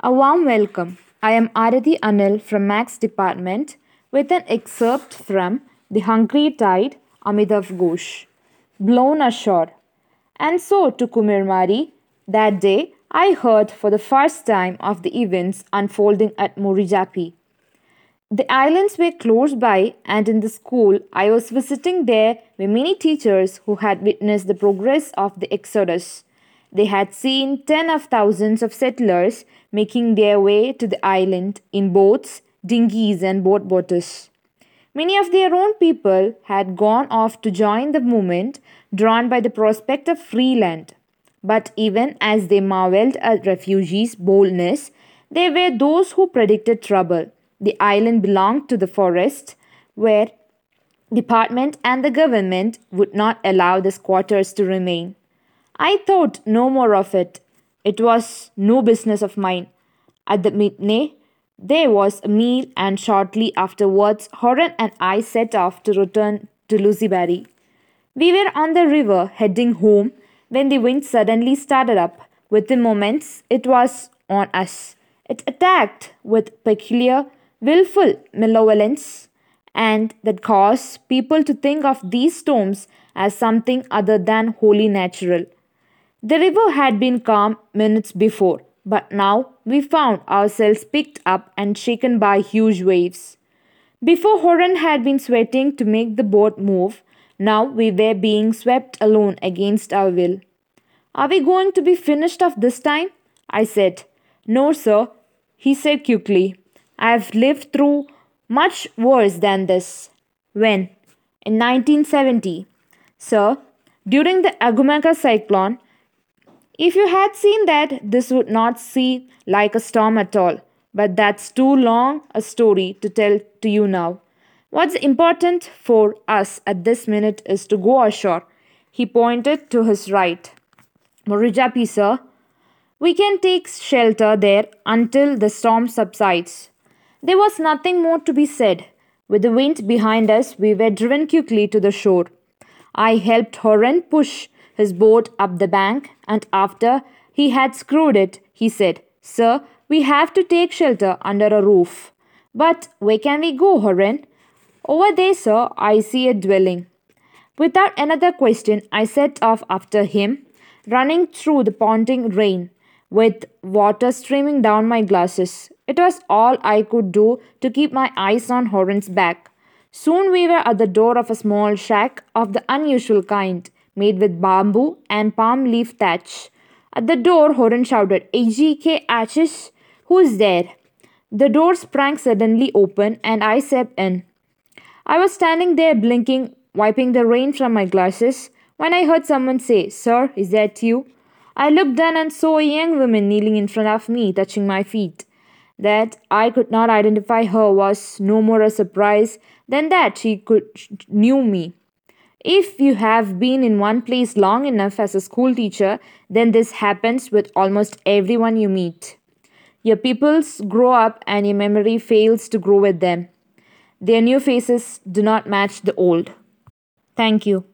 A warm welcome. I am Arati Anil from Max Department with an excerpt from The Hungry Tide, Amitav Ghosh. Blown ashore. And so to Kumirmari, that day I heard for the first time of the events unfolding at Morichjhãpi. The islands were close by, and in the school I was visiting there were many teachers who had witnessed the progress of the exodus. They had seen ten of thousands of settlers making their way to the island in boats, dinghies, and bhotbhotis. Many of their own people had gone off to join the movement, drawn by the prospect of free land. But even as they marveled at refugees' boldness, there were those who predicted trouble. The island belonged to the forest, where department and the government would not allow the squatters to remain. I thought no more of it. It was no business of mine. At the midday, there was a meal, and shortly afterwards, Horen and I set off to return to Lusibari. We were on the river heading home when the wind suddenly started up. Within moments, it was on us. It attacked with peculiar, willful malevolence, and that caused people to think of these storms as something other than wholly natural. The river had been calm minutes before, but now we found ourselves picked up and shaken by huge waves. Before Horen had been sweating to make the boat move, now we were being swept alone against our will. Are we going to be finished off this time? I said. No, sir, he said quickly. I have lived through much worse than this. When? In 1970. Sir, during the Agumaka cyclone, if you had seen that, this would not seem like a storm at all. But that's too long a story to tell to you now. What's important for us at this minute is to go ashore. He pointed to his right. Morichjhãpi, sir. We can take shelter there until the storm subsides. There was nothing more to be said. With the wind behind us, we were driven quickly to the shore. I helped Horen push his boat up the bank, and after he had screwed it, he said, Sir, we have to take shelter under a roof. But where can we go, Horen? Over there, sir, I see a dwelling. Without another question, I set off after him, running through the pounding rain, with water streaming down my glasses. It was all I could do to keep my eyes on Horen's back. Soon we were at the door of a small shack of the unusual kind made with bamboo and palm leaf thatch. At the door, Horen shouted, AGK Ashish, who's there? The door sprang suddenly open and I stepped in. I was standing there blinking, wiping the rain from my glasses, when I heard someone say, Sir, is that you? I looked down and saw a young woman kneeling in front of me, touching my feet. That I could not identify her was no more a surprise than that she could knew me. If you have been in one place long enough as a school teacher, then this happens with almost everyone you meet. Your pupils grow up and your memory fails to grow with them. Their new faces do not match the old. Thank you.